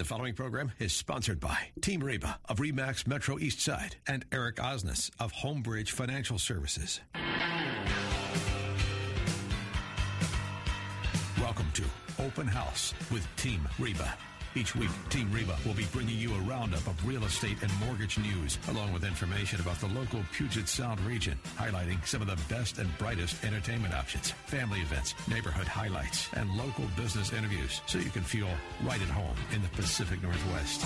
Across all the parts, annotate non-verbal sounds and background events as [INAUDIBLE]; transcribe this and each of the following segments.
The following program is sponsored by Team Reba of Remax Metro East Side and Eric Osnes of Homebridge Financial Services. Welcome to Open House with Team Reba. Each week, Team Reba will be bringing you a roundup of real estate and mortgage news, along with information about the local Puget Sound region, highlighting some of the best and brightest entertainment options, family events, neighborhood highlights, and local business interviews, so you can feel right at home in the Pacific Northwest.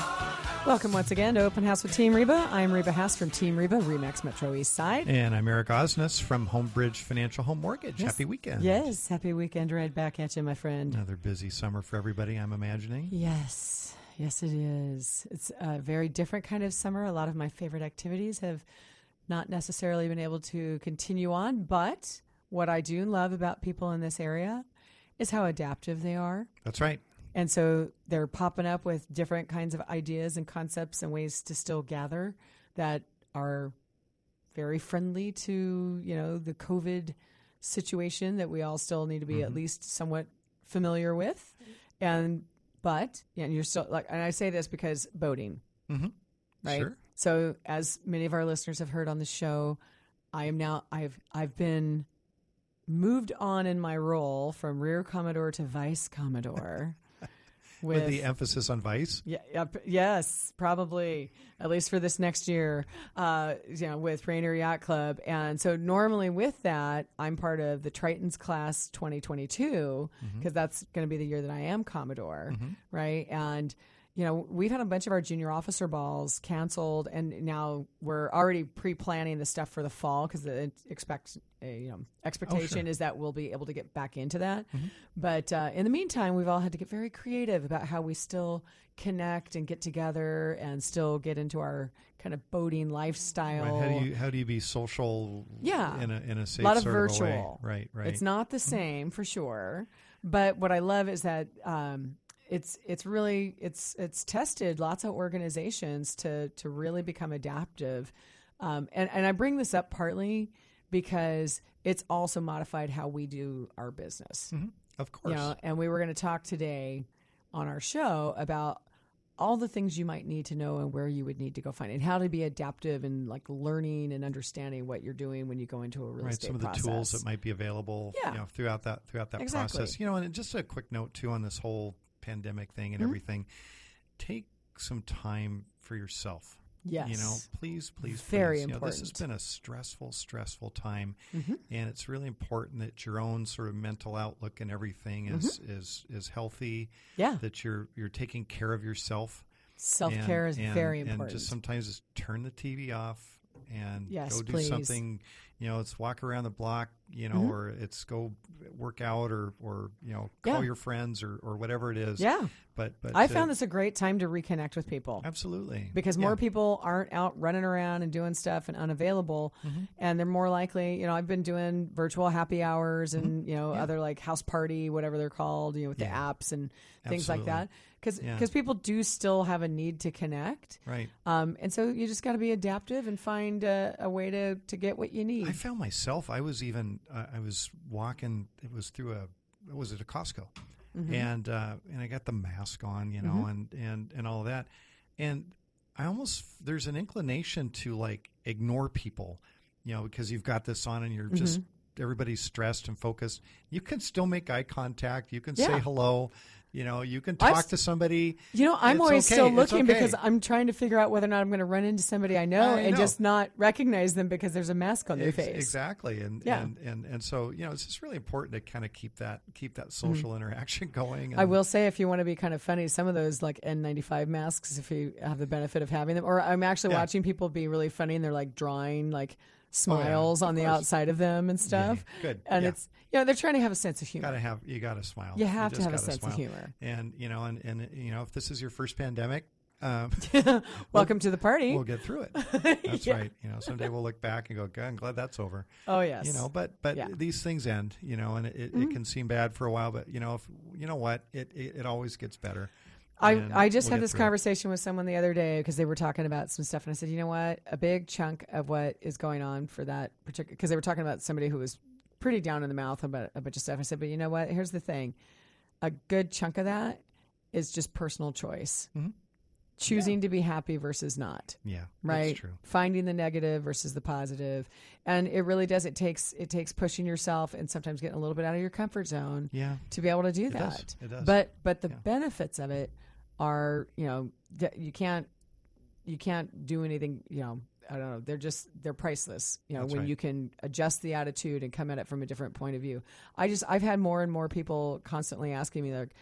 Welcome once again to Open House with Team Reba. I'm Reba Haas from Team Reba, Remax Metro East Side. And I'm Eric Osnes from Homebridge Financial Home Mortgage. Yes. Happy weekend. Yes, happy weekend right back at you, my friend. Another busy summer for everybody, I'm imagining. Yes, yes, yes, it is. It's a very different kind of summer. A lot of my favorite activities have not necessarily been able to continue on, but what I do love about people in this area is how adaptive they are. That's right. And so they're popping up with different kinds of ideas and concepts and ways to still gather that are very friendly to, you know, the COVID situation that we all still need to be at mm-hmm. least somewhat familiar with. Mm-hmm. And but yeah, and you're still like and I say this because boating. Mhm. Right. Sure. So as many of our listeners have heard on the show, I am now I've I've been moved on in my role from rear commodore to vice commodore [LAUGHS] With, the emphasis on vice. yeah, yeah, yes, probably at least for this next year. Uh, you know, with Rainier Yacht Club, and so normally with that, I'm part of the Tritons class 2022 because that's going to be the year that I am Commodore, right? And you know, we've had a bunch of our junior officer balls canceled, and now we're already pre-planning the stuff for the fall because the expect uh, you know expectation is that we'll be able to get back into that. But uh, in the meantime, we've all had to get very creative about how we still connect and get together and still get into our kind of boating lifestyle. Right. How do you how do you be social Yeah. in a in a safe a lot of virtual. of? Right, right. It's not the same for sure, but what I love is that um, it's it's really it's it's tested lots of organizations to to really become adaptive, um, and and I bring this up partly because it's also modified how we do our business. Of course. You know, and we were going to talk today on our show about all the things you might need to know and where you would need to go find it, and how to be adaptive and like learning and understanding what you're doing when you go into a real right, estate some of the process. tools that might be available Yeah. you know, throughout that throughout that Exactly. process. You know, and just a quick note too on this whole pandemic thing and Mm-hmm. everything. Take some time for yourself. yes, You know, please, please, Very please. You know, this has. Mm-hmm. been a stressful, stressful time, and it's really important that your own sort of mental outlook and everything is Mm-hmm. is is healthy. Yeah. that you're you're taking care of yourself. self care is and- very And important. just sometimes just turn the TV off and Yes, go do please. something. You know, it's walk around the block. You know, or it's go work out, or or you know, call Mm-hmm. Yeah. your friends, or or whatever it is. yeah, But but I to- found this a great time to reconnect with people. absolutely because Yeah. more people aren't out running around and doing stuff and unavailable Mm-hmm. and they're more likely you know i've been doing virtual happy hours and Mm-hmm. you know other like house party whatever they're called you know with the apps and things like that because Yeah. people do still have a need to connect right. um, and so you just got to be adaptive and find a, a way to, to get what you need I found myself. I was even. Uh, I was walking. It was through a. Was it a Costco? Mm-hmm. And uh, and I got the mask on, you know, and and and all of that, and I almost there's an inclination to like ignore people, you know, because you've got this on and you're just Mm-hmm. everybody's stressed and focused. You can still make eye contact. You can Yeah. say hello. You know, you can I've talk to somebody. You know, I'm always okay. still looking okay. because I'm trying to figure out whether or not I'm going to run into somebody I know I and know. just not recognize them because there's a mask on their Ex- face. Exactly, and, Yeah. and and and so you know it's just really important to kind of keep that keep that social interaction [LAUGHS] going. Mm-hmm. I will say, if you want to be kind of funny, some of those like N95 masks, if you have the benefit of having them, or I'm actually Yeah. watching people be really funny and they're like drawing like smiles of on the course. outside of them and stuff. good. And Yeah. it's, you know, they're trying to have a sense of humor. gotta have you gotta smile. You have to have a sense of smile. humor. And you know, and and you know, if this is your first pandemic, [LAUGHS] [LAUGHS] um, Welcome to the party. we'll get through it. [LAUGHS] That's right. You know, someday we'll look back and go, "God, I'm glad that's over." oh, yes. You know, but but Yeah. Mm-hmm. these things end. You know, and it, it can seem bad for a while, but you know, if you know what, it it, it always gets better. I, I just we'll had this through it. conversation with someone the other day because they were talking about some stuff, and I said, you know what, a big chunk of what is going on for that particular because they were talking about somebody who was pretty down in the mouth about a bunch of stuff. I said, but you know what, here's the thing, a good chunk of that is just personal choice. Mm-hmm. Choosing to be happy versus not. Yeah, Right. That's true. Finding the negative versus the positive. And it really does it takes it takes pushing yourself and sometimes getting a little bit out of your comfort zone Yeah. to be able to do It does. that. It does. But but the Yeah. benefits of it are, you know, you can't you can't do anything, you know, I don't know. They're just they're priceless. You know, That's when right. you can adjust the attitude and come at it from a different point of view. I just I've had more and more people constantly asking me like,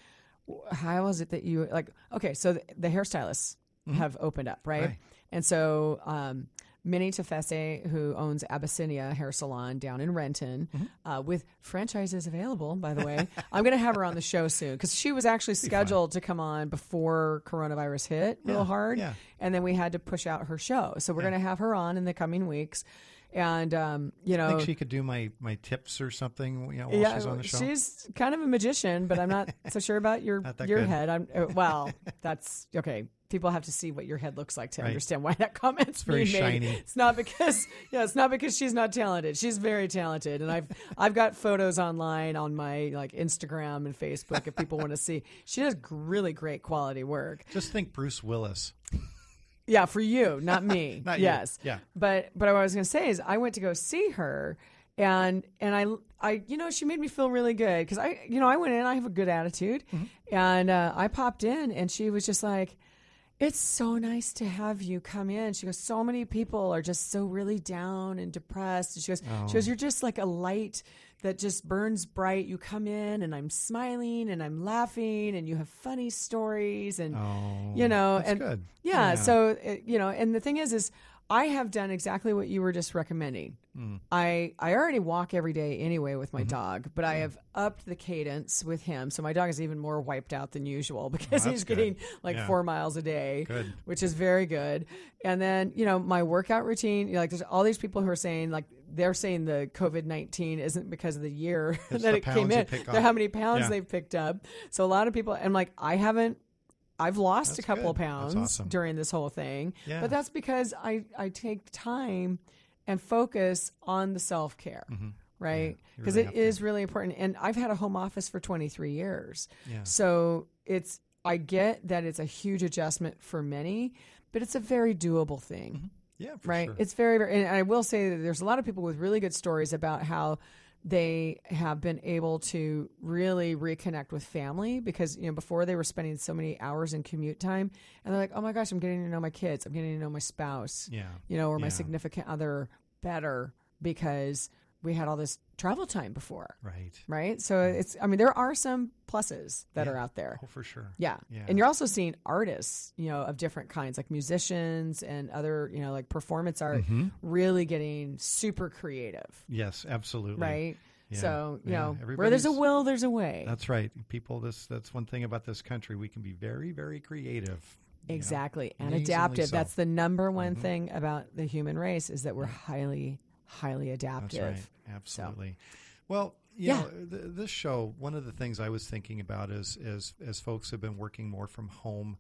how is it that you like? Okay, so the, the hairstylists have opened up, right? Mm-hmm. Right. And so, um, Minnie Tefese, who owns Abyssinia Hair Salon down in Renton, Mm-hmm. uh, with franchises available, by the way. [LAUGHS] I'm going to have her on the show soon because she was actually scheduled to come on before coronavirus hit real Yeah, hard. yeah. And then we had to push out her show. So we're going to have her on in the coming weeks. And, um, you know, I think she could do my my tips or something. You know, while she's on the show. she's kind of a magician, but I'm not so sure about your [LAUGHS] your good. head. I'm uh, well, that's okay. People have to see what your head looks like to Right. understand why that comment's very being made. shiny. It's not because yeah, it's not because she's not talented. She's very talented, and I've I've got photos online on my like Instagram and Facebook if people want to see. She does really great quality work. Just think, Bruce Willis. Yeah, for you, not me. [LAUGHS] Not you. yes. Yeah. But but what I was going to say is I went to go see her and and I I you know she made me feel really good cuz I you know I went in I have a good attitude Mm-hmm. and uh, I popped in and she was just like it's so nice to have you come in. She goes, so many people are just so really down and depressed. And she goes, she Oh. goes, you're just like a light that just burns bright. You come in and I'm smiling and I'm laughing and you have funny stories and Oh, you know and yeah, Yeah. so you know and the thing is is i have done exactly what you were just recommending Hmm. i i already walk every day anyway with my Mm-hmm. dog but i have upped the cadence with him so my dog is even more wiped out than usual [LAUGHS] because Oh, he's good. getting like Yeah. four miles a day Good. which is very good and then you know my workout routine you know, like there's all these people who are saying like they're saying the covid-19 isn't because of the year [LAUGHS] It's that the it came in they're how many pounds Yeah. they've picked up so a lot of people and like i haven't I've lost a couple good. of pounds awesome. during this whole thing, Yeah. but that's because I, I take time and focus on the self care, mm-hmm. right? you Because really it is to. really important. And I've had a home office for 23 years. Yeah. So it's, I get that it's a huge adjustment for many, but it's a very doable thing mm-hmm. Yeah, for right? sure. It's very, very, and I will say that there's a lot of people with really good stories about how they have been able to really reconnect with family because you know before they were spending so many hours in commute time and they're like oh my gosh i'm getting to know my kids i'm getting to know my spouse Yeah. you know or my significant other better because we had all this travel time before right. right so it's i mean there are some pluses that Yeah. are out there Oh, for sure. yeah. Yeah. And you're also seeing artists, you know, of different kinds, like musicians and other, you know, like performance art, Mm-hmm. really getting super creative, Yes, absolutely. right? Yeah. So, you Yeah. know, where there's a will, there's a way. That's right. People, this that's one thing about this country. We can be very, very creative. you know. exactly. And Amazingly adaptive. so. Mm-hmm. That's the number one thing about the human race is that we're highly, highly That's adaptive. right. Absolutely. Well, you Yeah. know, th- this show. One of the things I was thinking about is as as folks have been working more from home,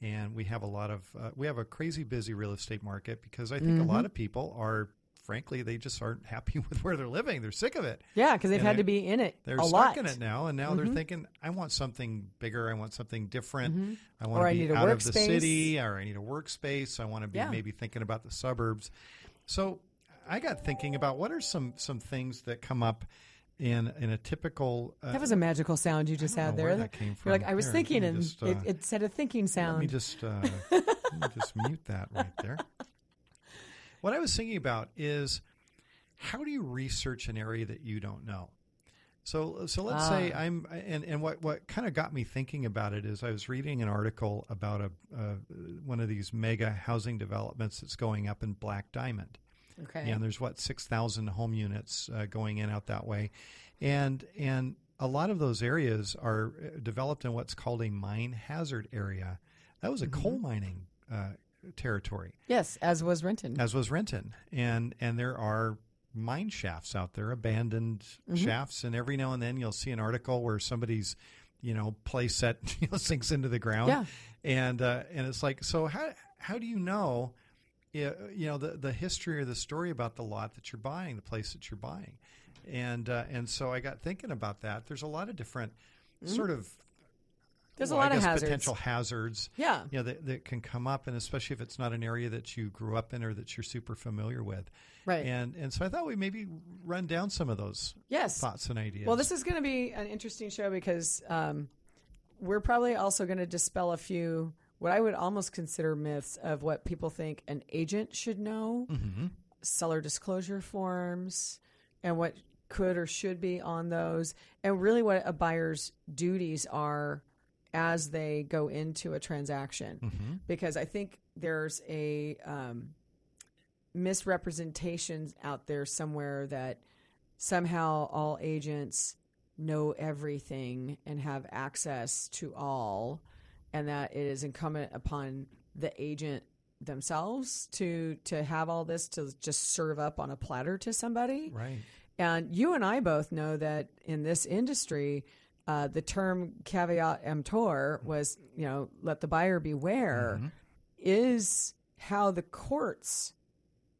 and we have a lot of uh, we have a crazy busy real estate market because I think Mm-hmm. a lot of people are. Frankly, they just aren't happy [LAUGHS] with where they're living. They're sick of it. Yeah, because they've And had they- to be in it They're a stuck lot. in it now, and now they're thinking, "I want something bigger. I want something different. I want Mm-hmm. Or to be out of the workspace." city, or I need a workspace. I want to be Yeah. maybe thinking about the suburbs." So, I got thinking about what are some some things that come up in in a typical. Uh, That was a magical sound you just don't had know there. where that came You're like. I was Here, thinking, and just, it, uh, it said a thinking sound. let me just uh, [LAUGHS] let me just mute that right there. What I was thinking about is how do you research an area that you don't know? So so let's say Ah. I'm and and what what kind of got me thinking about it is I was reading an article about a uh, one of these mega housing developments that's going up in Black Diamond. Okay. And there's what six thousand home units uh, going in out that way, and and a lot of those areas are uh, developed in what's called a mine hazard area. That was a Mm-hmm. coal mining uh, territory, yes, as was Renton. as was Renton, and and there are mine shafts out there, abandoned Mm-hmm. shafts, and every now and then you'll see an article where somebody's you know play set [LAUGHS] you know, sinks into the ground, Yeah. and uh, and it's like so how how do you know you know the the history or the story about the lot that you're buying, the place that you're buying, and uh, and so I got thinking about that. There's a lot of different Mm-hmm. sort of There's a well, I lot of hazards. potential hazards. Yeah. you know that, that can come up, and especially if it's not an area that you grew up in or that you're super familiar with. Right. And and so I thought we maybe run down some of those Yes. thoughts and ideas. Well, this is going to be an interesting show because um, we're probably also going to dispel a few what I would almost consider myths of what people think an agent should know, seller disclosure forms, and what could or should be on those, and really what a buyer's duties are as they go into a transaction. Because I think there's a um, misrepresentation out there somewhere that somehow all agents know everything and have access to all, and that it is incumbent upon the agent themselves to to have all this to just serve up on a platter to somebody. right. And you and I both know that in this industry, uh, the term caveat emptor was, you know, let the buyer beware, is how the courts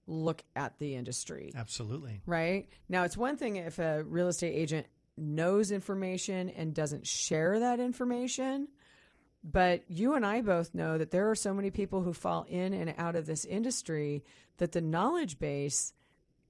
look at the industry Absolutely. right? Now, it's one thing if a real estate agent knows information and doesn't share that information, but you and I both know that there are so many people who fall in and out of this industry that the knowledge base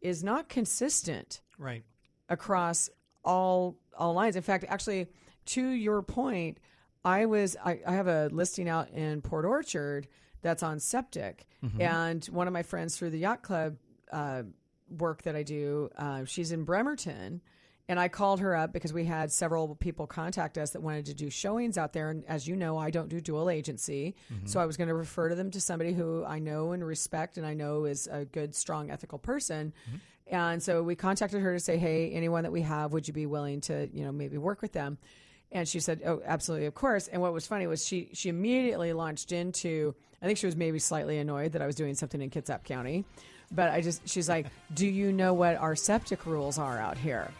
is not consistent Right. across all all lines. In fact, actually, to your point, I was I, I have a listing out in Port Orchard that's on septic, and one of my friends through the yacht club uh, work that I do, uh, she's in Bremerton. And I called her up because we had several people contact us that wanted to do showings out there. And as you know, I don't do dual agency. Mm-hmm. So I was going to refer to them to somebody who I know and respect and I know is a good, strong, ethical person. Mm-hmm. And so we contacted her to say, hey, anyone that we have, would you be willing to, you know, maybe work with them? And she said, "Oh, absolutely, of course." And what was funny was she she immediately launched into. I think she was maybe slightly annoyed that I was doing something in Kitsap County, but I just she's like, "Do you know what our septic rules are out here?"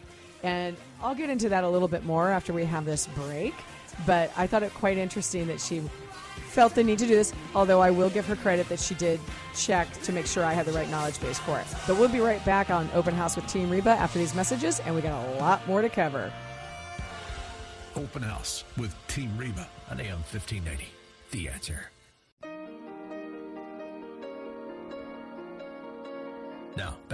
And I'll get into that a little bit more after we have this break. But I thought it quite interesting that she felt the need to do this, although I will give her credit that she did check to make sure I had the right knowledge base for it. But we'll be right back on Open House with Team Reba after these messages, and we got a lot more to cover. Open House with Team Reba on AM 1590. The answer.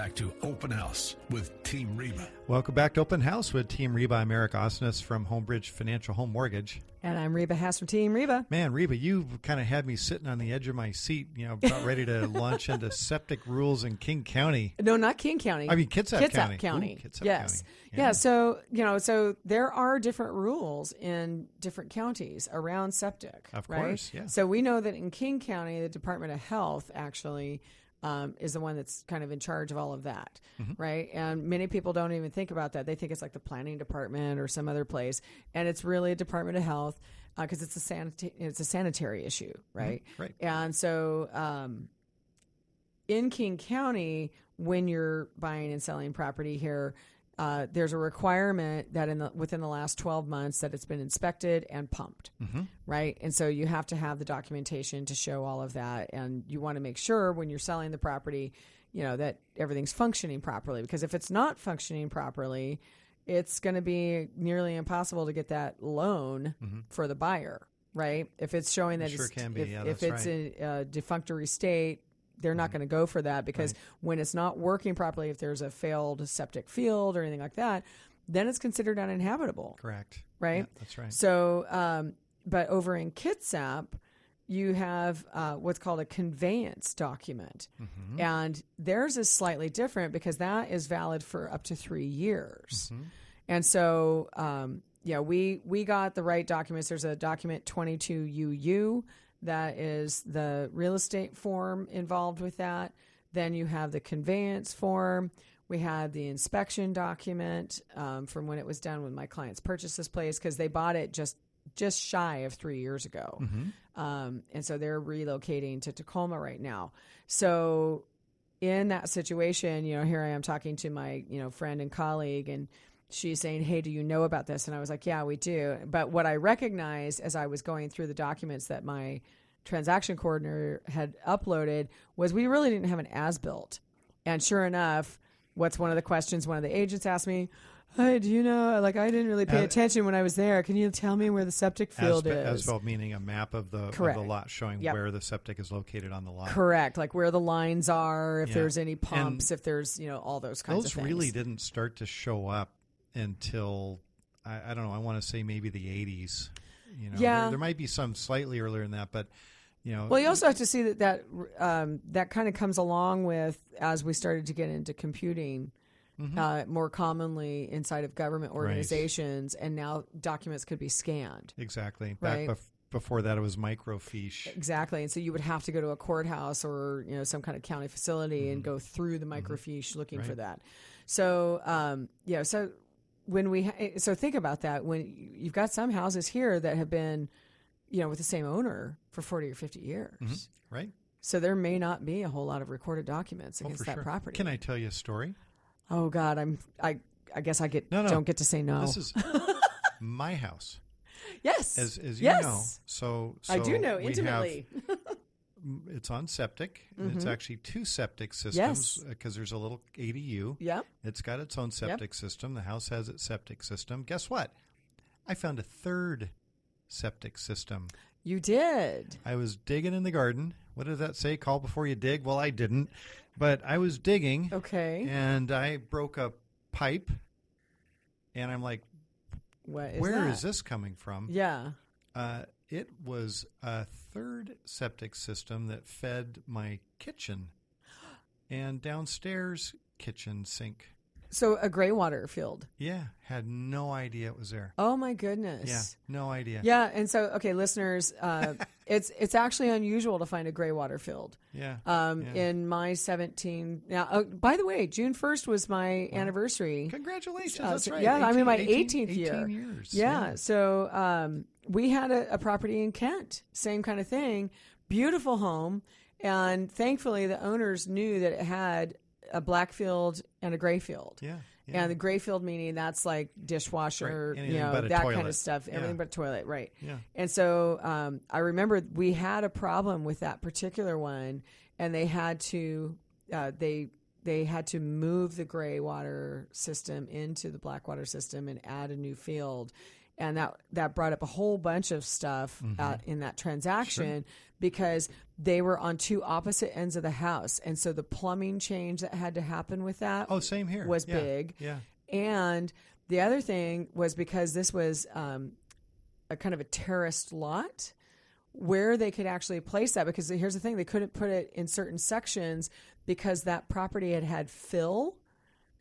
Back to Open House with Team Reba. Welcome back to Open House with Team Reba. I'm Eric Osnes from Homebridge Financial Home Mortgage. And I'm Reba Haas from Team Reba. Man, Reba, you kind of had me sitting on the edge of my seat, you know, about ready to [LAUGHS] launch into septic rules in King County. No, not King County. I mean, Kitsap County. County. Ooh, Kitsap yes. County. Yeah. Yeah. So, you know, so there are different rules in different counties around septic. Of right? course, yeah. So we know that in King County, the Department of Health actually um, is the one that's kind of in charge of all of that. Mm-hmm. Right. And many people don't even think about that. They think it's like the planning department or some other place. And it's really a Department of Health because it's a sanita- it's a sanitary issue. Right. Mm-hmm. right. And so, um, in King County, when you're buying and selling property here, uh, there's a requirement that in the within the last 12 months that it's been inspected and pumped, right? And so you have to have the documentation to show all of that, and you want to make sure when you're selling the property, you know that everything's functioning properly. Because if it's not functioning properly, it's going to be nearly impossible to get that loan for the buyer, right? If it's showing that It sure it's, can be. if, Yeah, if it's a, a defunctory state, they're not going to go for that because when it's not working properly, if there's a failed septic field or anything like that, then it's considered uninhabitable, Correct. right? Yeah, that's right. So, um, but over in Kitsap, you have uh, what's called a conveyance document, Mm-hmm. and theirs is slightly different because that is valid for up to three years. Mm-hmm. And so, um, yeah, we we got the right documents. There's a document 22UU that is the real estate form involved with that. Then you have the conveyance form. We had the inspection document um, from when it was done when my clients purchased this place because they bought it just just shy of three years ago, um, and so they're relocating to Tacoma right now. So in that situation, you know, here I am talking to my, you know, friend and colleague and she's saying, Hey, do you know about this? And I was like, Yeah, we do. But what I recognized as I was going through the documents that my transaction coordinator had uploaded was we really didn't have an as built. And sure enough, what's one of the questions one of the agents asked me? Hey, do you know? Like, I didn't really pay Uh, attention when I was there. Can you tell me where the septic field Aspe- is? As built meaning a map of the, of Correct. the lot showing Yep. where the septic is located on the lot. Correct. Like where the lines are, if Yeah. there's any pumps, if there's you know all those kinds Those of things. really didn't start to show up until I, I don't know. I want to say maybe the 80s. You know, Yeah. there, there might be some slightly earlier than that, but you know, Well, you also have to see that that um, that kind of comes along with as we started to get into computing. Uh, more commonly inside of government organizations, and now documents could be scanned. exactly. Back Right. bef- before that, it was microfiche. Exactly, and so you would have to go to a courthouse or you know some kind of county facility Mm-hmm. and go through the microfiche looking for that. So um, yeah, so when we ha- so think about that when you've got some houses here that have been you know with the same owner for forty or fifty years, Mm-hmm. Right? so there may not be a whole lot of recorded documents Oh, against for that sure. property. Can I tell you a story? Oh God, I'm I I guess I get No, no. don't get to say no. This is [LAUGHS] my house, yes, as as you yes. know. So, I do so know we have- intimately. It's on septic. and It's actually two septic Mm-hmm. Yes. systems because there's a little ADU. yep. It's got its own septic system. The house has its septic system. Guess what? I found a third septic system. You did. I was digging in the garden. What does that say? Call before you dig? Well, I didn't. But I was digging Okay. and I broke a pipe. And I'm like, What is where that? is this coming from? Yeah. Uh, it was a third septic system that fed my kitchen and downstairs kitchen sink. So a gray water field. Yeah, had no idea it was there. Oh my goodness. Yeah, no idea. Yeah, and so okay, listeners, uh, [LAUGHS] it's it's actually unusual to find a gray water field. Yeah. Um, yeah. in my seventeen. Now, oh, by the way, June first was my anniversary. Congratulations. Uh, That's right. Yeah, I'm in my 18 18th year. 18 years. Yeah. So um, we had a, a property in Kent, same kind of thing. Beautiful home, and thankfully the owners knew that it had a black field and a gray field. Yeah. yeah. And the gray field meaning that's like dishwasher, Right. You know, that kind of stuff. Yeah. Everything but toilet, right? Yeah. And so um, I remember we had a problem with that particular one, and they had to uh, they they had to move the gray water system into the black water system and add a new field. And that that brought up a whole bunch of stuff Mm-hmm. uh, in that transaction because they were on two opposite ends of the house, and so the plumbing change that had to happen with that oh, same here. was Yeah. big. Yeah. And the other thing was because this was um, a kind of a terraced lot where they could actually place that because here's the thing they couldn't put it in certain sections because that property had had fill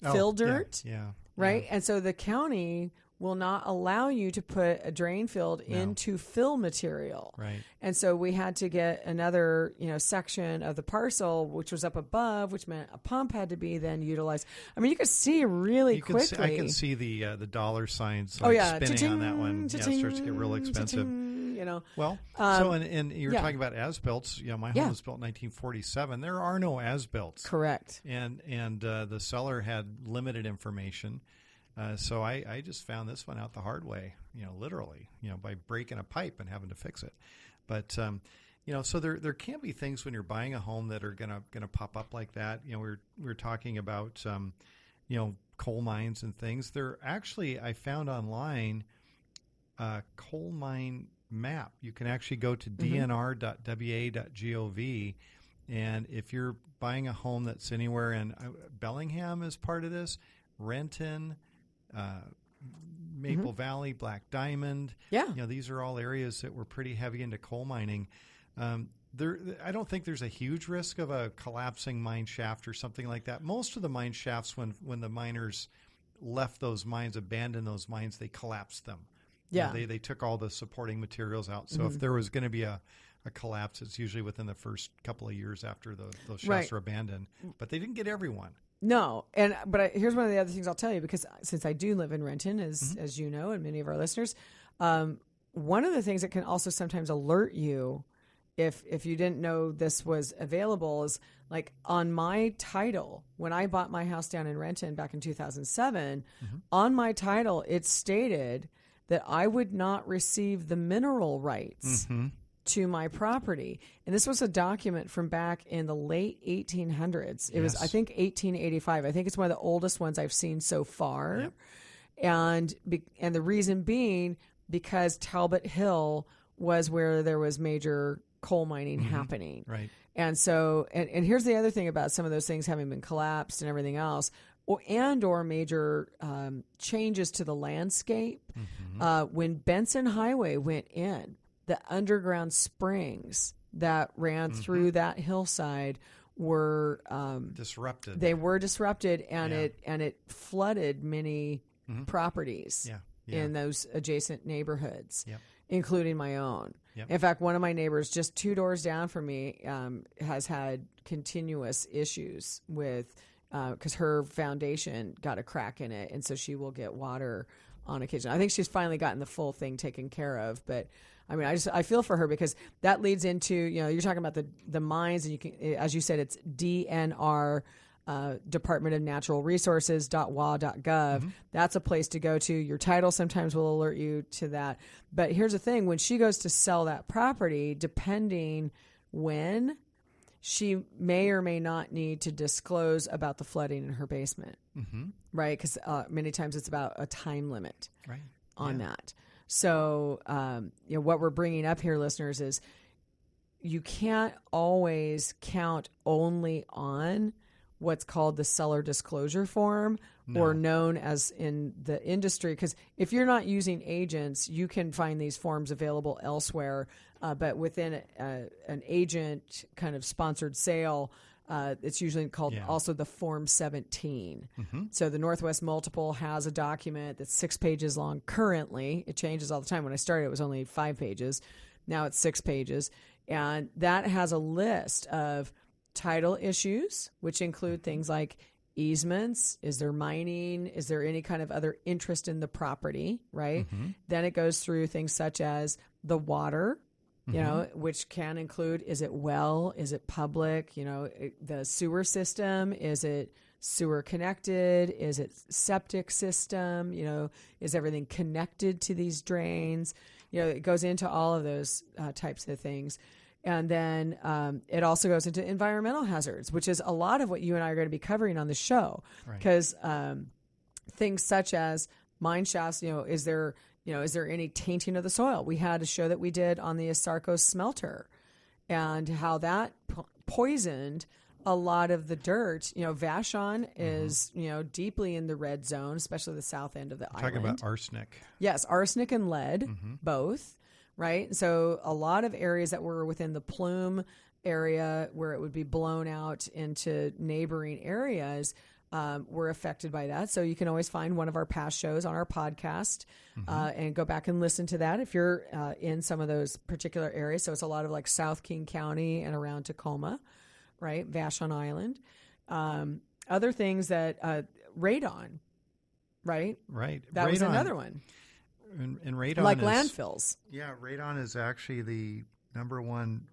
Oh, fill dirt Yeah. right and so the county will not allow you to put a drain field into fill material Right. and so we had to get another, you know, section of the parcel, which was up above, which meant a pump had to be then utilized. I mean, you could see really You quickly. see, I can see the uh, the dollar signs oh yeah, spinning on that one. Yeah, it starts to get real expensive. You know, Well, Um, so and, and you were yeah. talking about as built. You know, my home Yeah. was built in 1947. There are no as built. correct. and and uh, the seller had limited information. Uh, so I, I just found this one out the hard way, you know, literally, you know, by breaking a pipe and having to fix it. But um, you know, so there there can be things when you're buying a home that are gonna gonna pop up like that. You know, we we're we we're talking about um, you know coal mines and things. There actually I found online a coal mine map. You can actually go to dnr.wa.gov, and if you're buying a home that's anywhere in uh, Bellingham is part of this, Renton, uh, Maple Valley, Black Diamond. Yeah. You know, these are all areas that were pretty heavy into coal mining. Um, there, I don't think there's a huge risk of a collapsing mine shaft or something like that. Most of the mine shafts, when when the miners left those mines, abandoned those mines, they collapsed them. You know, Yeah. Mm-hmm. they they took all the supporting materials out. So if there was going to be a a collapse, it's usually within the first couple of years after the, those shafts Right. are abandoned. But they didn't get everyone. No, and but I, here's one of the other things I'll tell you because since I do live in Renton, as Mm-hmm. as you know, and many of our listeners, um, one of the things that can also sometimes alert you if if you didn't know this was available is like on my title when I bought my house down in Renton back in 2007, Mm-hmm. on my title it stated that I would not receive the mineral rights Mm-hmm. To my property. And this was a document from back in the late 1800s. It was, I think, 1885. I think it's one of the oldest ones I've seen so far. and be, and the reason being because Talbot Hill was where there was major coal mining happening. Right. And so, and, and here's the other thing about some of those things having been collapsed and everything else, or, and or major um, changes to the landscape. Uh, when Benson Highway went in, the underground springs that ran through that hillside were um, Disrupted. they were disrupted, and Yeah. it and it flooded many properties Yeah, yeah. in those adjacent neighborhoods, Yep. including my own. Yep. In fact, one of my neighbors just two doors down from me um, has had continuous issues with because her foundation got a crack in it, and so she will get water on occasion. I think she's finally gotten the full thing taken care of, but. I mean, I just I feel for her because that leads into you know you're talking about the the mines and you can as you said it's DNR uh, Department of Natural Resources .wa.gov. That's a place to go to. Your title sometimes will alert you to that. But here's the thing: when she goes to sell that property, depending when, she may or may not need to disclose about the flooding in her basement, mm-hmm. right? Because uh, many times it's about a time limit right. on that. So, um, you know, what we're bringing up here, listeners, is you can't always count only on what's called the seller disclosure form or known as in the industry because if you're not using agents you can find these forms available elsewhere uh, but within a, an agent kind of sponsored sale uh, it's usually called Yeah. also the form 17 mm-hmm. so the northwest multiple has a document that's six pages long currently. It changes all the time. When i started it was only five pages. Now it's six pages. And that has a list of title issues which include mm-hmm. things like easements. Is there mining? Is there any kind of other interest in the property right? Mm-hmm. Then it goes through things such as the water you know which can include is it well? Is it public? You know it- the sewer system is it sewer connected? Is it septic system? You know is everything connected to these drains? You know it goes into all of those uh, types of things. And then um, it also goes into environmental hazards which is a lot of what you and i are going to be covering on the show. Because um, things such as mine shafts. You know, is there you know is there any tainting of the soil? We had a show that we did on the Asarco smelter and how that po- poisoned a lot of the dirt. You know, Vashon mm-hmm. is you know deeply in the red zone, especially the south end of the Talking island. Talking about arsenic. Yes, arsenic and lead, mm-hmm. both, right? So a lot of areas that were within the plume area where it would be blown out into neighboring areas um, were affected by that. So you can always find one of our past shows on our podcast uh, and go back and listen to that if you're uh, in some of those particular areas. So it's a lot of like South King County and around Tacoma, right? Vashon Island. Um, other things that uh, radon, right? Right. That was another one And, and radon like is, landfills. Yeah, radon is actually the number one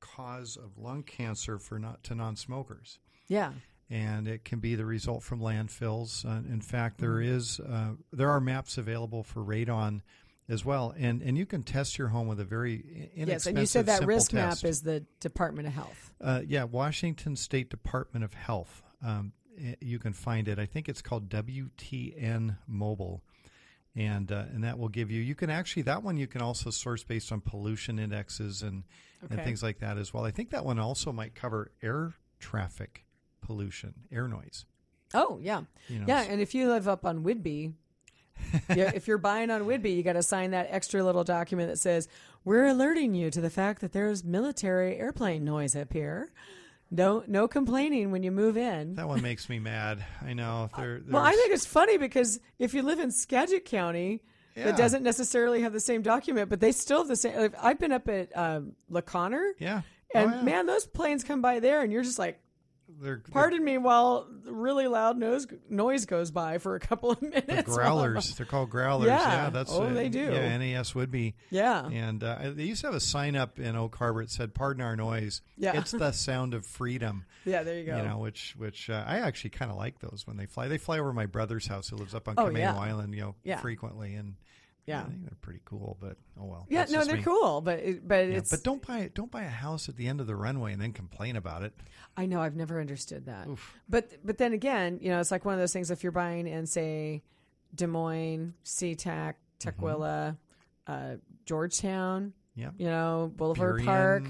cause of lung cancer for not to non-smokers. Yeah. And it can be the result from landfills. Uh, in fact, there Mm-hmm. uh, there are maps available for radon as well, and and you can test your home with a very inexpensive, Yes, and you said that risk map is the Department of Health. Uh, yeah, Washington State Department of Health. Um, you can find it. I think it's called WTN Mobile, and uh, and that will give you. You can actually that one you can also source based on pollution indexes and and things like that as well. I think that one also might cover air traffic pollution, air noise. Oh yeah, You know, yeah. And if you live up on Whidbey, [LAUGHS] yeah, if you're buying on Whidbey, you got to sign that extra little document that says we're alerting you to the fact that there's military airplane noise up here. No, no complaining when you move in. That one makes me mad. I know. There, Well, I think it's funny because if you live in Skagit County, Yeah. that doesn't necessarily have the same document, but they still have the same. I've been up at um, La Conner, yeah. and oh, yeah. man, those planes come by there, and you're just like, they're, Pardon me while really loud nose, noise goes by for a couple of [LAUGHS] minutes. they're growlers. They're called growlers. Yeah. Yeah, that's Oh, uh, they do. Yeah, NAS would be. Yeah. And uh, they used to have a sign up in Oak Harbor that said "Pardon our noise." Yeah. it's the [LAUGHS] sound of freedom. Yeah, there you go. You know, which which uh, I actually kind of like those when they fly. They fly over my brother's house who lives up on Oh, Camano yeah. Island. You know, Yeah. frequently, and Yeah. I think they're pretty cool. But oh well. yeah, that's no, just they're me. cool, but it, but Yeah, it's. but don't buy don't buy a house at the end of the runway and then complain about it. I know I've never understood that. But but then again, you know, it's like one of those things. If you're buying in say Des Moines, SeaTac, Tukwila, uh, Georgetown. Yep. You know, Boulevard Burien, Park.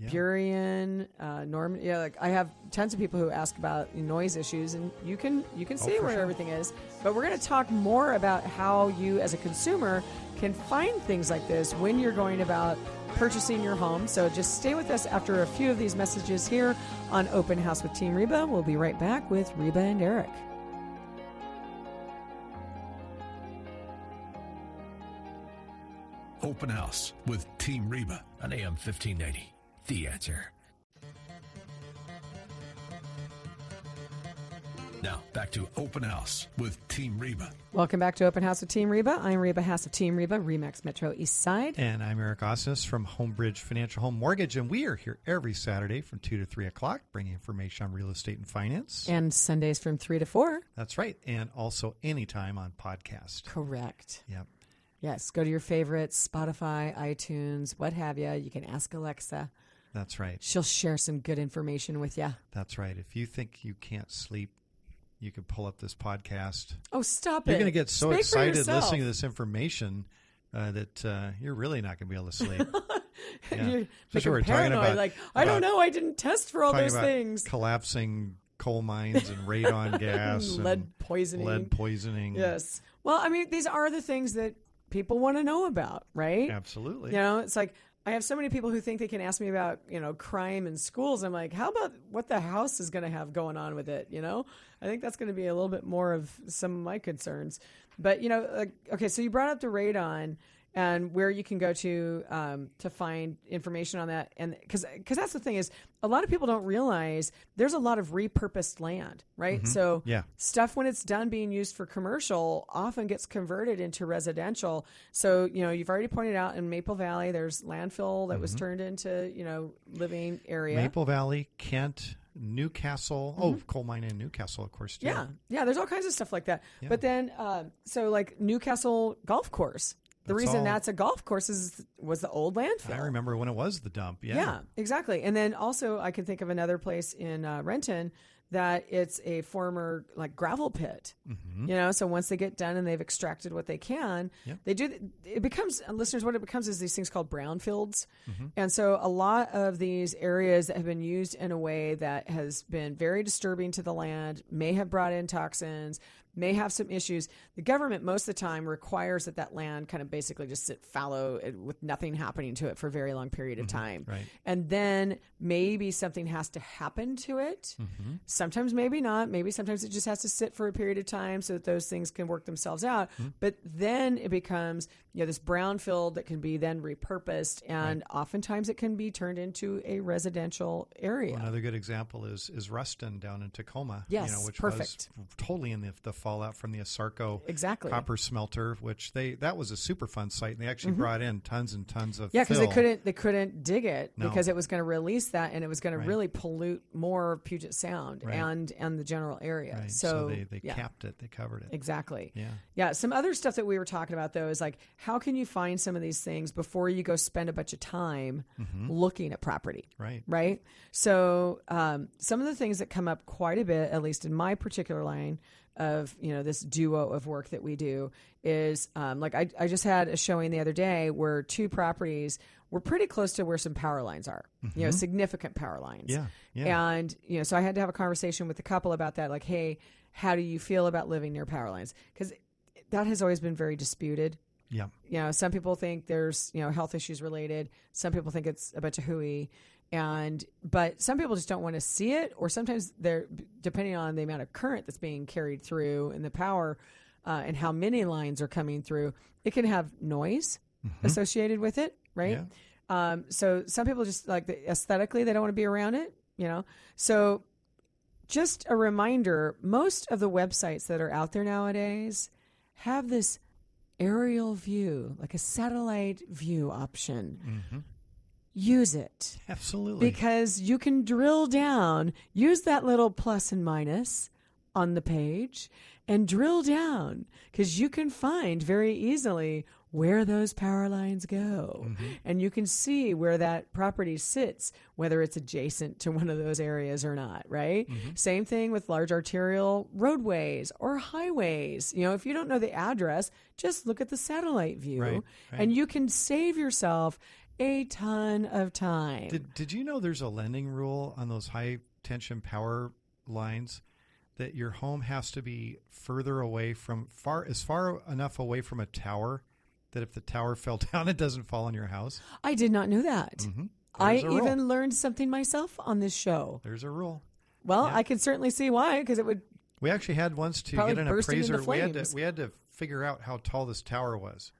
Yeah. Burien, uh, Norman. Yeah, like I have tons of people who ask about noise issues, and you can you can see Oh, where sure. everything is. But we're going to talk more about how you, as a consumer, can find things like this when you're going about purchasing your home. So just stay with us after a few of these messages here on Open House with Team Reba. We'll be right back with Reba and Eric. Open House with Team Reba on AM 1590. The answer. Now, back to Open House with Team Reba. Welcome back to Open House with Team Reba. I'm Reba Haas of Team Reba, Remax Metro East Side. And I'm Eric Osnes from Homebridge Financial Home Mortgage, and we are here every Saturday from 2 to 3 o'clock, bringing information on real estate and finance. And Sundays from 3 to 4. That's right. And also anytime on podcast. Correct. Yep. Yes, go to your favorites, Spotify, iTunes, what have you. You can ask Alexa. That's right. She'll share some good information with you. That's right. If you think you can't sleep, you can pull up this podcast. Oh, stop it. You're going to get so Speak excited listening to this information uh, that uh, you're really not going to be able to sleep. [LAUGHS] Yeah. You're Especially we're talking paranoid. about- like, I don't know. I didn't test for all those things. collapsing coal mines and radon [LAUGHS] gas, and Lead poisoning. lead poisoning. Yes. Well, I mean, these are the things that people want to know about, right? absolutely. You know, it's like I have so many people who think they can ask me about, you know, crime in schools. I'm like, how about what the house is going to have going on with it? You know, I think that's going to be a little bit more of some of my concerns. But you know, okay, so you brought up the radon and where you can go to um, to find information on that, and because because that's the thing is a lot of people don't realize there's a lot of repurposed land, right? So Yeah. stuff when it's done being used for commercial often gets converted into residential. So, you know, you've already pointed out in Maple Valley, there's landfill that was turned into, you know, living area. Maple Valley, Kent, Newcastle. Oh, coal mine in Newcastle, of course. Too. Mm-hmm. Yeah. Yeah. There's all kinds of stuff like that. But then, um, so like Newcastle Golf Course, the That's reason all- that's a golf course is was the old landfill. I remember when it was the dump. Yeah. Yeah, exactly. And then also, I can think of another place in uh, Renton that it's a former like gravel pit. Mm-hmm. You know, so once they get done and they've extracted what they can, Yep. they do. It becomes uh, listeners. What it becomes is these things called brownfields, Mm-hmm. and so a lot of these areas that have been used in a way that has been very disturbing to the land, may have brought in toxins. May have some issues. The government most of the time requires that that land kind of basically just sit fallow with nothing happening to it for a very long period of time Right. and then maybe something has to happen to it. Mm-hmm. Sometimes maybe not. Maybe sometimes it just has to sit for a period of time so that those things can work themselves out. Mm-hmm. But then it becomes you know this brownfield that can be then repurposed, and oftentimes it can be turned into a residential area. Another good example is is Ruston down in Tacoma. Yes, you know, which perfect. was totally in the, the fallout from the Asarco Exactly. copper smelter, which they that was a Superfund site, and they actually brought in tons and tons of Mm-hmm. Yeah, because they couldn't they couldn't dig it No. because it was going to release that and it was going Right. to really pollute more Puget Sound Right. and and the general area. Right. So, they they yeah. capped it, they covered it. Exactly. Yeah. Yeah. Some other stuff that we were talking about though is like how can you find some of these things before you go spend a bunch of time looking at property? Right. Right. So um, some of the things that come up quite a bit, at least in my particular line of you know this duo of work that we do, is um, like I, I just had a showing the other day where two properties were pretty close to where some power lines are. You know, significant power lines. Yeah, yeah. And you know, so I had to have a conversation with the couple about that. Like, hey, how do you feel about living near power lines? Because that has always been very disputed. Yeah. You know, some people think there's you know health issues related. Some people think it's a bunch of hooey, and but some people just don't want to see it. Or sometimes they're depending on the amount of current that's being carried through and the power uh, and how many lines are coming through. It can have noise associated with it, right? Yeah. Um, so some people just like the, aesthetically they don't want to be around it, you know. So just a reminder: most of the websites that are out there nowadays have this aerial view, like a satellite view option. Use it Absolutely. because you can drill down, use that little plus and minus on the page and drill down because you can find very easily where those power lines go. Mm-hmm. And you can see where that property sits, whether it's adjacent to one of those areas or not, right? Mm-hmm. Same thing with large arterial roadways or highways. You know, if you don't know the address, just look at the satellite view Right, right. and you can save yourself a ton of time. Did Did you know there's a lending rule on those high tension power lines that your home has to be further away from far as far enough away from a tower that if the tower [LAUGHS] fell down, it doesn't fall on your house. I did not know that. Mm-hmm. I a rule. even learned something myself on this show. There's a rule. Well, Yeah. I can certainly see why because it would We actually had once to get an appraiser. We had to we had to figure out how tall this tower was.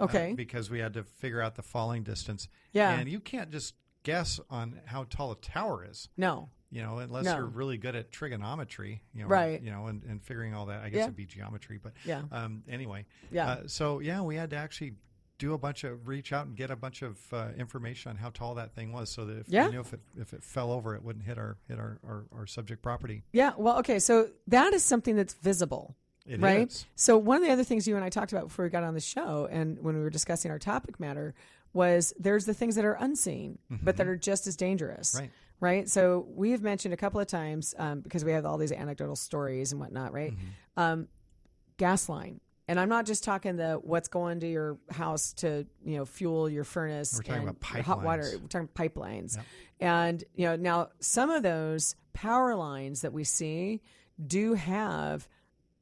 Uh, okay. because we had to figure out the falling distance. Yeah. And you can't just guess on how tall a tower is. no. You know, unless No. you're really good at trigonometry, you know, Right. You know, and, and figuring all that. I guess Yeah. it'd be geometry, but Yeah. Um, anyway, Yeah. Uh, so yeah, we had to actually do a bunch of reach out and get a bunch of uh, information on how tall that thing was, so that if Yeah. we knew if it if it fell over, it wouldn't hit our hit our, our, our subject property. Yeah. Well, okay. So that is something that's visible. It right? is. So one of the other things you and I talked about before we got on the show, and when we were discussing our topic matter, was there's the things that are unseen, but that are just as dangerous. Mm-hmm. Right. Right. So we have mentioned a couple of times um, because we have all these anecdotal stories and whatnot. Right. Um, gas line. And I'm not just talking the what's going to your house to you know fuel your furnace We're talking and hot water. We're talking pipelines, and you know now some of those power lines that we see do have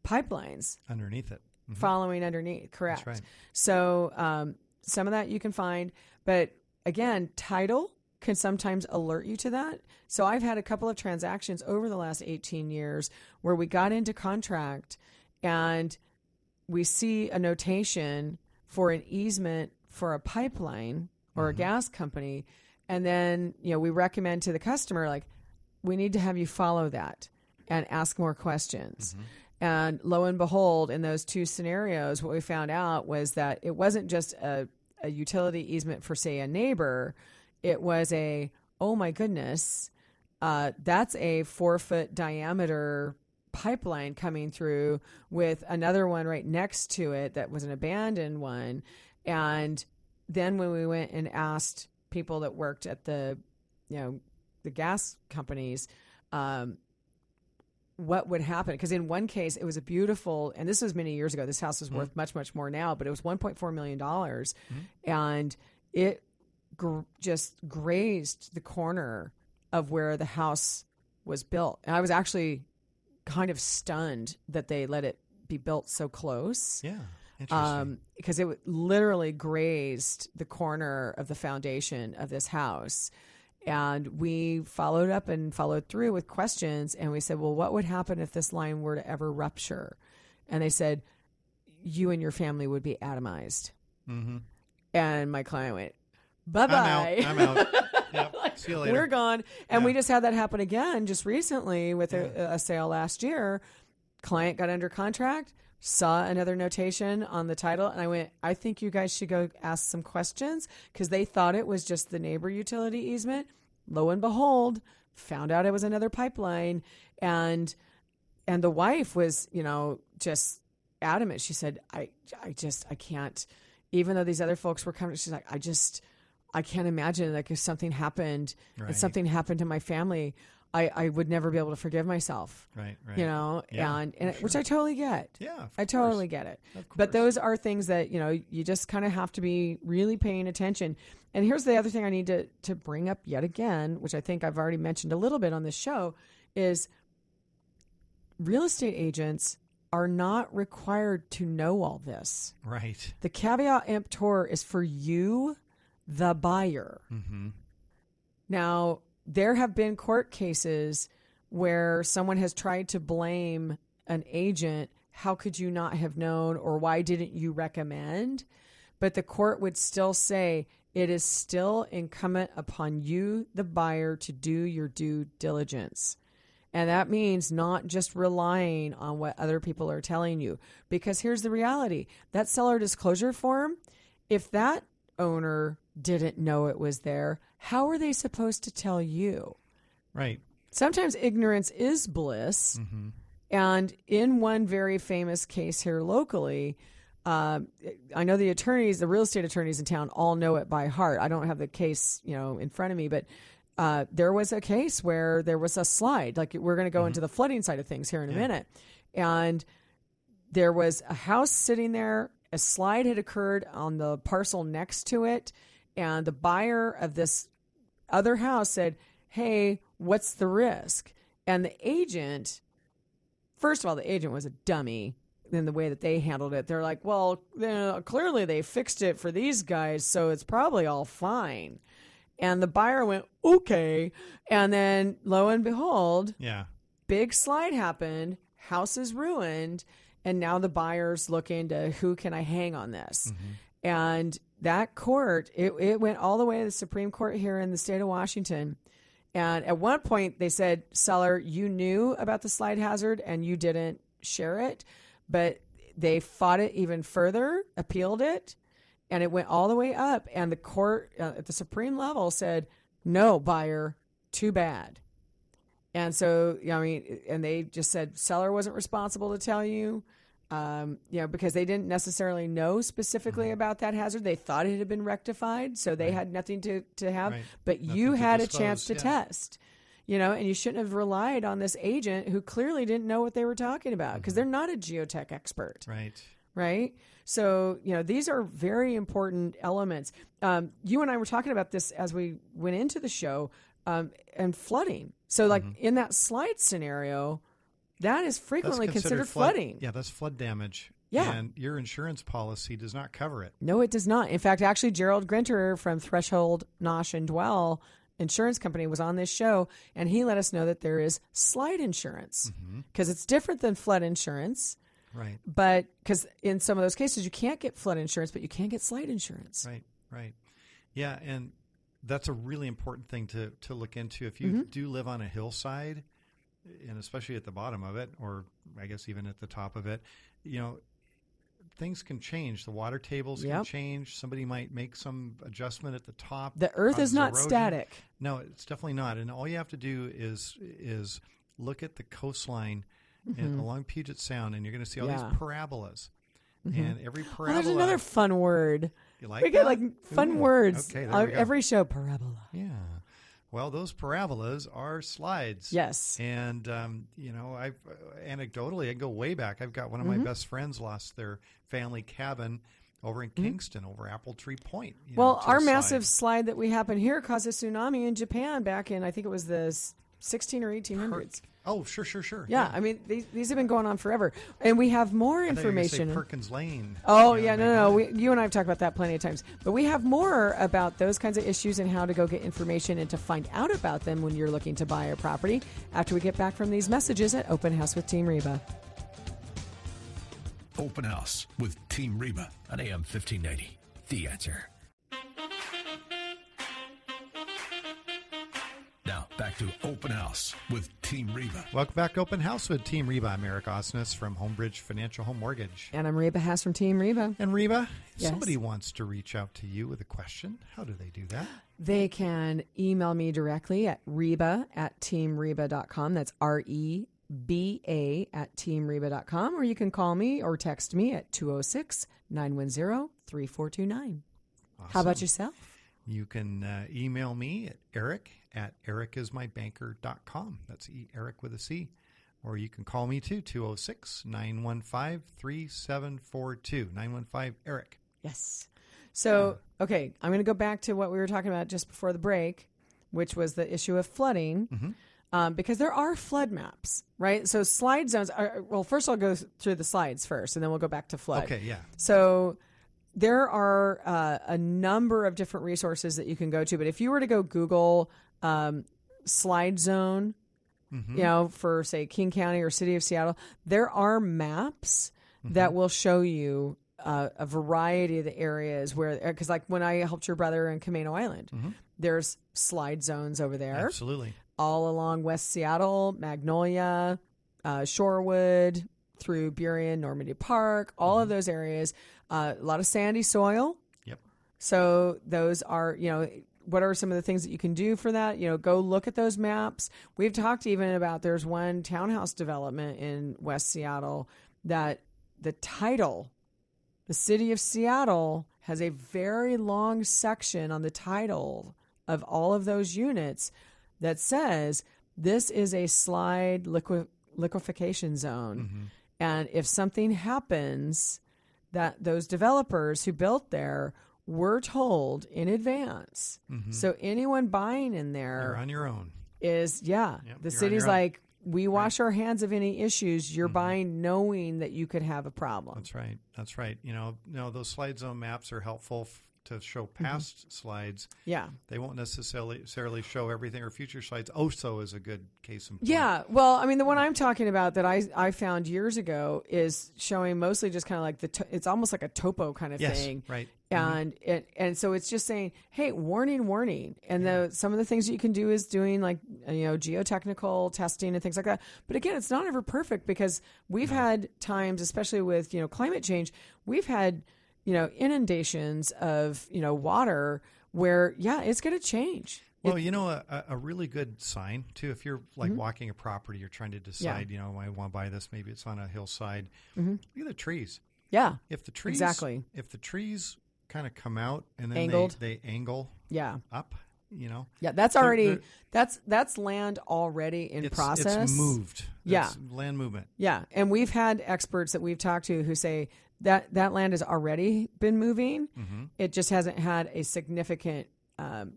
pipelines Underneath it. Mhm. following underneath. Correct. right. So um, some of that you can find, but again, title can sometimes alert you to that. So I've had a couple of transactions over the last 18 years where we got into contract and we see a notation for an easement for a pipeline or a gas company and then you know we recommend to the customer like we need to have you follow that and ask more questions and lo and behold in those two scenarios what we found out was that it wasn't just a, a utility easement for say a neighbor it was a oh my goodness uh, that's a four foot diameter pipeline coming through with another one right next to it that was an abandoned one. And then when we went and asked people that worked at the, you know, the gas companies, um, what would happen? Because in one case, it was a beautiful, and this was many years ago. This house is worth much, much more now, but it was 1.4 million dollars, and it gr- just grazed the corner of where the house was built. And I was actually kind of stunned that they let it be built so close. Yeah. Interesting. Um, because it w- literally grazed the corner of the foundation of this house. And we followed up and followed through with questions. And we said, well, what would happen if this line were to ever rupture? And they said, you and your family would be atomized. mm-hmm. And my client went, bye bye. I'm out. I'm out. [LAUGHS] Yep. See you later. We're gone. And Yeah. we just had that happen again just recently with a, a sale last year. Client got under contract, saw another notation on the title, and I went, I think you guys should go ask some questions because they thought it was just the neighbor utility easement. Lo and behold, found out it was another pipeline. And and the wife was, you know, just adamant. She said, I I just I can't even though these other folks were coming, she's like, I just I can't imagine like if something happened Right. and something happened to my family, I, I would never be able to forgive myself. Right. Right. You know, Yeah, and, and which I totally get. Yeah. I totally get it. But those are things that, you know, you just kind of have to be really paying attention. And here's the other thing I need to, to bring up yet again, which I think I've already mentioned a little bit on this show, is real estate agents are not required to know all this. Right. The caveat emptor is for you, the buyer. Mm-hmm. Now, there have been court cases where someone has tried to blame an agent. How could you not have known, or why didn't you recommend? But the court would still say it is still incumbent upon you, the buyer, to do your due diligence. And that means not just relying on what other people are telling you. Because here's the reality that seller disclosure form, if that owner didn't know it was there, how are they supposed to tell you? Right. Sometimes ignorance is bliss. And in one very famous case here locally, Um, I know the attorneys, the real estate attorneys in town, all know it by heart. I don't have the case, you know, in front of me, but uh, there was a case where there was a slide. Like we're going to go into the flooding side of things here in a minute, and there was a house sitting there. A slide had occurred on the parcel next to it, and the buyer of this other house said, "Hey, what's the risk?" And the agent, first of all, the agent was a dummy in the way that they handled it. They're like, "Well, you know, clearly they fixed it for these guys, so it's probably all fine." And the buyer went, "Okay," and then lo and behold, Yeah. big slide happened, house is ruined, and now the buyer's looking to who can I hang on this? Mm-hmm. And that court, it, it went all the way to the Supreme Court here in the state of Washington. And at one point, they said, seller, you knew about the slide hazard and you didn't share it. But they fought it even further, appealed it, and it went all the way up. And the court uh, at the Supreme level said, no, buyer, too bad. And so, you know, I mean, and they just said seller wasn't responsible to tell you, um, you know, because they didn't necessarily know specifically Mm-hmm. about that hazard. They thought it had been rectified, so they had nothing to, to have, Right. but Nothing you had a chance to yeah. test, you know, and you shouldn't have relied on this agent who clearly didn't know what they were talking about because Mm-hmm. they're not a geotech expert Right. right? So, you know, these are very important elements. Um, you and I were talking about this as we went into the show um, and flooding. So, like Mm-hmm. in that slide scenario, that is That's frequently considered, flood- flooding. Yeah, that's flood damage. Yeah. And your insurance policy does not cover it. No, it does not. In fact, actually, Gerald Grinter from Threshold Nosh and Dwell Insurance Company was on this show, and he let us know that there is slide insurance Mm-hmm. because it's different than flood insurance. Right. But because in some of those cases, you can't get flood insurance, but you can get slide insurance. Right, right. Yeah, and that's a really important thing to, to look into. If you Mm-hmm. do live on a hillside, and especially at the bottom of it, or I guess even at the top of it, you know, things can change. The water tables can change. Somebody might make some adjustment at the top. The earth is not erosion. static. No, it's definitely not. And all you have to do is is look at the coastline and along Puget Sound, and you're going to see all Mm-hmm. Yeah. these parabolas. And every Oh, parabola, there's another fun word. you like we get like fun Ooh, words Okay, there we go. every show. Parabola. Yeah. Well, those parabolas are slides. Yes. And um, you know, I anecdotally, I go way back. I've got one of Mm-hmm. my best friends lost their family cabin over in Kingston, over Apple Tree Point. you know, Well, to our a massive slide. slide that we happened here caused a tsunami in Japan back in I think it was the 16 or 1800s. Oh, sure, sure, sure. Yeah, I mean these, these have been going on forever, and we have more I thought you were say information. Perkins Lane. Oh You know, yeah, no, maybe no. We, you and I have talked about that plenty of times, but we have more about those kinds of issues and how to go get information and to find out about them when you're looking to buy a property. After we get back from these messages at Open House with Team Reba. Open House with Team Reba on AM 1590. The answer. Back to Open House with Team Reba. Welcome back to Open House with Team Reba. I'm Eric Osnes from Homebridge Financial Home Mortgage. And I'm Reba Haas from Team Reba. And Reba, if Yes. somebody wants to reach out to you with a question, how do they do that? They can email me directly at reba at teamreba.com. That's R E B A at teamreba.com. Or you can call me or text me at 206 910 3429. How about yourself? You can uh, email me at eric at ericismybanker.com. That's e- Eric with a C. Or you can call me too, 206 915 3742. 915 Eric. Yes. So, okay, I'm going to go back to what we were talking about just before the break, which was the issue of flooding. Um, because there are flood maps, right? So slide zones are, well, first I'll go through the slides first and then we'll go back to flood. Okay, yeah. So there are uh, a number of different resources that you can go to, but if you were to go Google um, slide zone, you know, for say King County or City of Seattle, there are maps that will show you uh, a variety of the areas where, because like when I helped your brother in Camano Island, there's slide zones over there. Absolutely. all along West Seattle, Magnolia, uh, Shorewood, through Burien, Normandy Park, all of those areas. Uh, a lot of sandy soil. Yep. So those are, you know, what are some of the things that you can do for that? You know, go look at those maps. We've talked even about there's one townhouse development in West Seattle that the title the city of Seattle has a very long section on the title of all of those units that says this is a slide liquefaction zone. And if something happens, that those developers who built there were told in advance. Mm-hmm. So anyone buying in there You're on your own. is yeah. Yep, the city's like we wash our hands of any issues. You're mm-hmm. buying knowing that you could have a problem. That's right. That's right. You know, no, those slide zone maps are helpful to show Mm-hmm. past slides. Yeah. They won't necessarily necessarily show everything or future slides. OSO is a good case in point. Yeah, well, I mean, the one I'm talking about that I I found years ago is showing mostly just kind of like the to- it's almost like a topo kind of Yes. thing, Right. and it and so it's just saying, hey, warning, warning, and the some of the things that you can do is doing like you know geotechnical testing and things like that. But again, it's not ever perfect because we've had times, especially with you know climate change, we've had you know inundations of you know water where yeah, it's going to change. Well, you know, a, a- really good sign too. If you're like mm-hmm. walking a property, you're trying to decide. You know, I want to buy this. Maybe it's on a hillside. Mm-hmm. Look at the trees. Yeah, If the trees Exactly. if the trees kind of come out and then Angled. they, they angle yeah. up, you know, Yeah, that's They're- already they're- that's that's land already in it's, process. it's moved. Yeah. Land movement. Yeah, and we've had experts that we've talked to who say that that land has already been moving. Mm-hmm. It just hasn't had a significant um,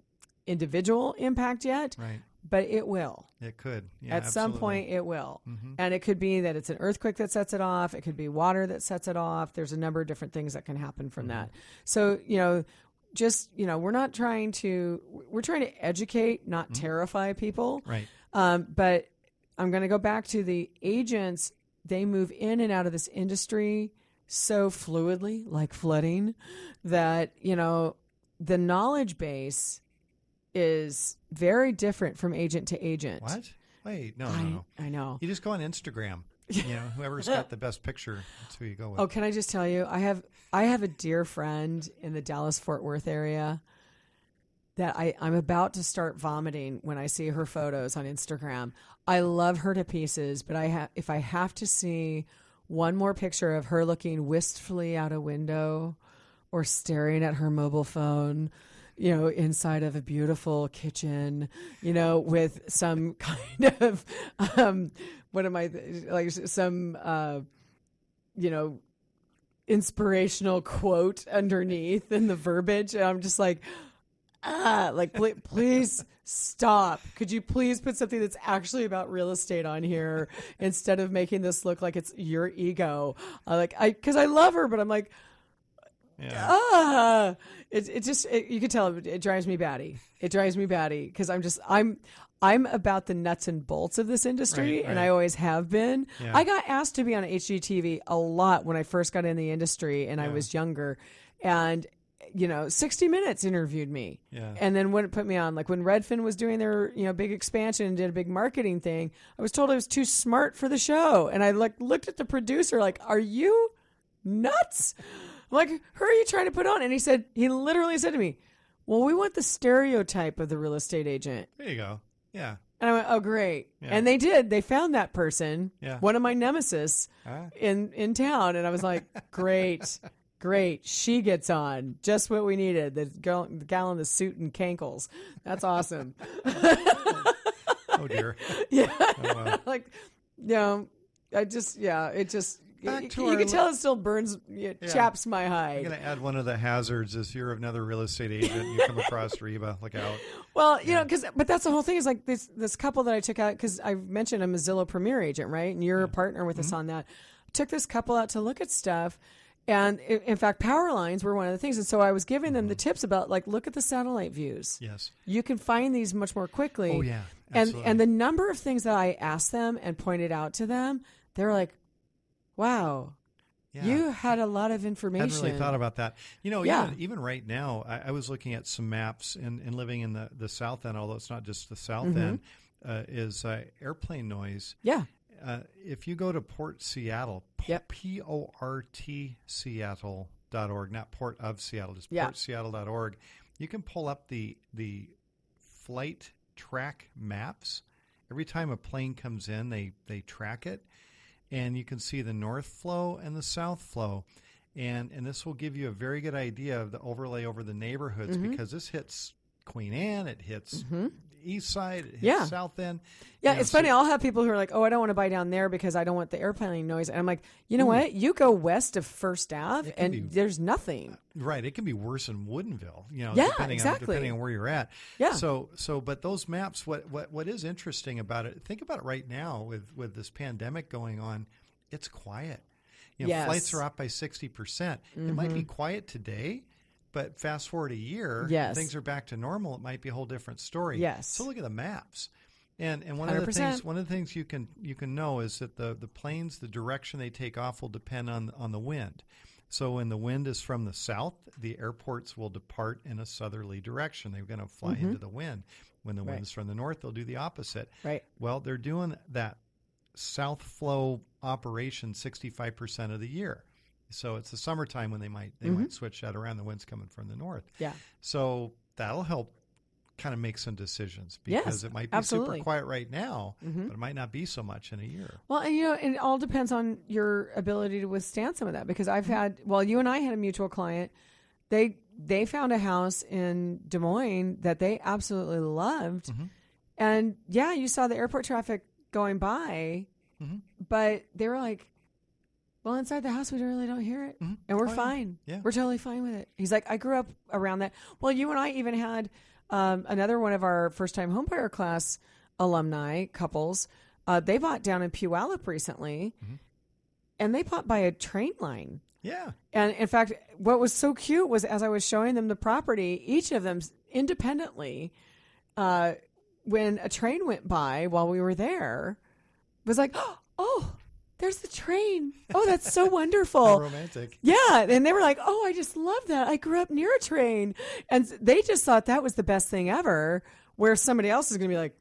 individual impact yet, Right. but it will. It could. Yeah, At some point, it will. Mhm. And it could be that it's an earthquake that sets it off. It could be water that sets it off. There's a number of different things that can happen from Mm-hmm. that. So, you know, just, you know, we're not trying to, we're trying to educate, not Mm-hmm. terrify people. Right. Um, but I'm going to go back to the agents. They move in and out of this industry so fluidly, like flooding, that, you know, the knowledge base is very different from agent to agent. What? Wait, no, I, no, no. I know. You just go on Instagram. [LAUGHS] You know, whoever's got the best picture, that's who you go with. Oh, can I just tell you? I have I have a dear friend in the Dallas Fort Worth area that I, I'm about to start vomiting when I see her photos on Instagram. I love her to pieces, but I have if I have to see one more picture of her looking wistfully out a window or staring at her mobile phone, you know, inside of a beautiful kitchen, you know, with some [LAUGHS] kind of um what am I like some uh you know inspirational quote underneath in the verbiage. And i'm just like ah like please, please stop. Could you please put something that's actually about real estate on here [LAUGHS] instead of making this look like it's your ego? Uh, like i because i love her but i'm like yeah. ah. It, it just it, you can tell it, it drives me batty. It drives me batty because i'm just i'm i'm about the nuts and bolts of this industry Right, and i always have been. Yeah. i got asked to be on hgtv a lot when i first got in the industry and i was younger and you know 60 minutes interviewed me Yeah. and then when it put me on like when redfin was doing their you know big expansion and did a big marketing thing i was told i was too smart for the show and i like looked at the producer like are you nuts I'm like who are you trying to put on and he said he literally said to me well we want the stereotype of the real estate agent There you go. Yeah. and i went oh great Yeah. and they did they found that person Yeah. one of my nemesis Ah. in in town and i was like great [LAUGHS] great she gets on just what we needed the girl the gal in the suit and cankles that's awesome [LAUGHS] Oh dear. [LAUGHS] yeah Oh, wow. [LAUGHS] like you know i just yeah it just Back you, to you our can tell it still burns it Yeah. chaps my hide. I'm going to add one of the hazards is you're another real estate agent. You come across Reba. Look out. Well, you know, because but that's the whole thing is like this this couple that I took out because I mentioned I'm a Zillow Premier agent, right? And you're a partner with Mm-hmm. us on that. Took this couple out to look at stuff, and in fact, power lines were one of the things. And so I was giving them the Mm-hmm. tips about like look at the satellite views. Yes. You can find these much more quickly. Oh, yeah. and Absolutely. and and the number of things that I asked them and pointed out to them, they're like, "Wow, Yeah. you had a lot of information." Hadn't really thought about that. You know, Yeah. even, even right now, I, I was looking at some maps and, and living in the, the south end, although it's not just the south Mm-hmm. end, uh, is uh, airplane noise. yeah, Uh, if you go to Port Seattle, Yep. P O R T Seattle.org, not Port of Seattle, just Yeah. portseattle.org, you can pull up the the flight track maps. Every time a plane comes in, they, they track it, and you can see the north flow and the south flow. and and this will give you a very good idea of the overlay over the neighborhoods Mm-hmm. because this hits Queen Anne, it hits East Side, Yeah. South End. Yeah, You know, it's so- funny. I'll have people who are like, "Oh, I don't want to buy down there because I don't want the airplane noise." And I'm like, "You know what? You go west of First Ave, and be- there's nothing." Right, it can be worse in Woodinville, you know, Yeah, depending exactly. on depending on where you're at. Yeah. So so but those maps what what what is interesting about it, think about it right now with with this pandemic going on, it's quiet. You know, Yes. Mm-hmm. flights are up by 60%. It might be quiet today, but fast forward a year, Yes. things are back to normal, it might be a whole different story. Yes. So look at the maps. And and one of the things one of the things you can you can know is that the the planes the direction they take off will depend on on the wind. So when the wind is from the south, the airports will depart in a southerly direction. They're going to fly into the wind. When the Mm-hmm. Right. wind's from the north, they'll do the opposite. Right. Well, they're doing that south flow operation 65% of the year. So it's the summertime when they might they Mm-hmm. might switch that around. The wind's coming from the north. Yeah. So that'll help kind of make some decisions because Yes, it might be absolutely. Mm-hmm. super quiet right now, but it might not be so much in a year. Well, and you know, it all depends on your ability to withstand some of that. Because I've had, well, you and I had a mutual client. They they found a house in Des Moines that they absolutely loved, Mm-hmm. and yeah, you saw the airport traffic going by, Mm-hmm. but they were like, "Well, inside the house, we really don't hear it, and we're Oh, yeah. fine. Yeah. We're totally fine with it." He's like, "I grew up around that." Well, you and I even had um, another one of our first time homebuyer class alumni couples. Uh, they bought down in Puyallup recently, Mm-hmm. and they bought by a train line. Yeah. And in fact, what was so cute was as I was showing them the property, each of them independently, uh, when a train went by while we were there, was like, [GASPS] "Oh, there's the train! [LAUGHS] Oh, that's so How wonderful!" romantic. Yeah, and they were like, "Oh, I just love that. I grew up near a train," and they just thought that was the best thing ever. Where somebody else is going to be like,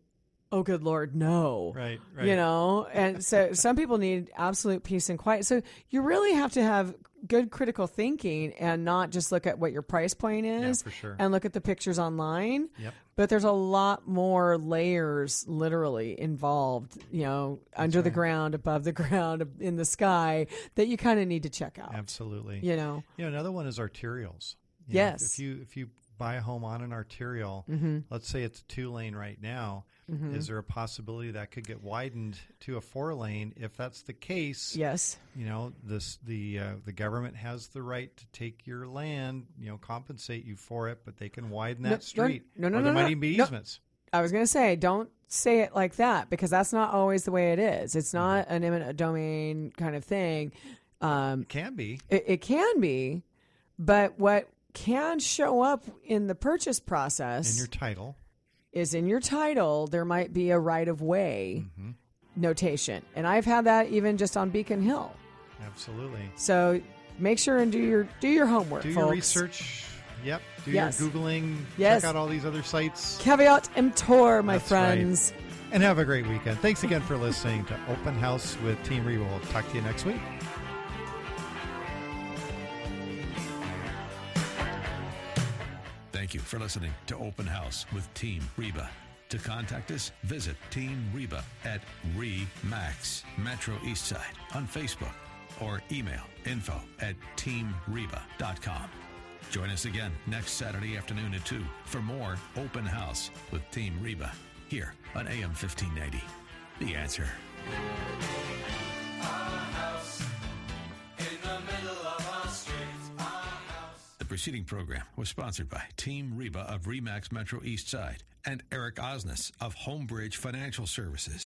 "Oh, good lord, no!" Right, right. You know, and so some people need absolute peace and quiet. So you really have to have good critical thinking and not just look at what your price point is, for sure. and look at the pictures online. Yep. But there's a lot more layers literally involved, you know, under the ground, above the [LAUGHS] ground, in the sky that you kind of need to check out. Absolutely. You know, You know, another one is arterials. You know, Yes. if you if you buy a home on an arterial, Mm-hmm. let's say it's a two lane right now, is there a possibility that could get widened to a four lane? If that's the case, yes. you know this the uh, the government has the right to take your land, you know, compensate you for it, but they can widen that No, no, street. no, no, or no, there no, might even be no. easements. I was going to say, don't say it like that because that's not always the way it is. It's not Mm-hmm. an eminent domain kind of thing. Um, Can be. it, it can be, but what can show up in the purchase process in your title. Is in your title, there might be a right of way Mm-hmm. notation. And I've had that even just on Beacon Hill. Absolutely. So make sure and do your do your homework. Do folks. your research. Yep. Do Yes. your googling. Yes. Check out all these other sites. Caveat emptor, my That's right. friends. And have a great weekend. Thanks again for listening to Open House with Team. We'll talk to you next week. Thank you for listening to Open House with Team Reba. To contact us, visit Team Reba at REMAX Metro Eastside on Facebook or email info at teamreba.com. Join us again next Saturday afternoon at 2 for more Open House with Team Reba here on AM 1590. The answer. Preceding program was sponsored by Team Reba of Remax Metro East Side and Eric Osnes of Homebridge Financial Services.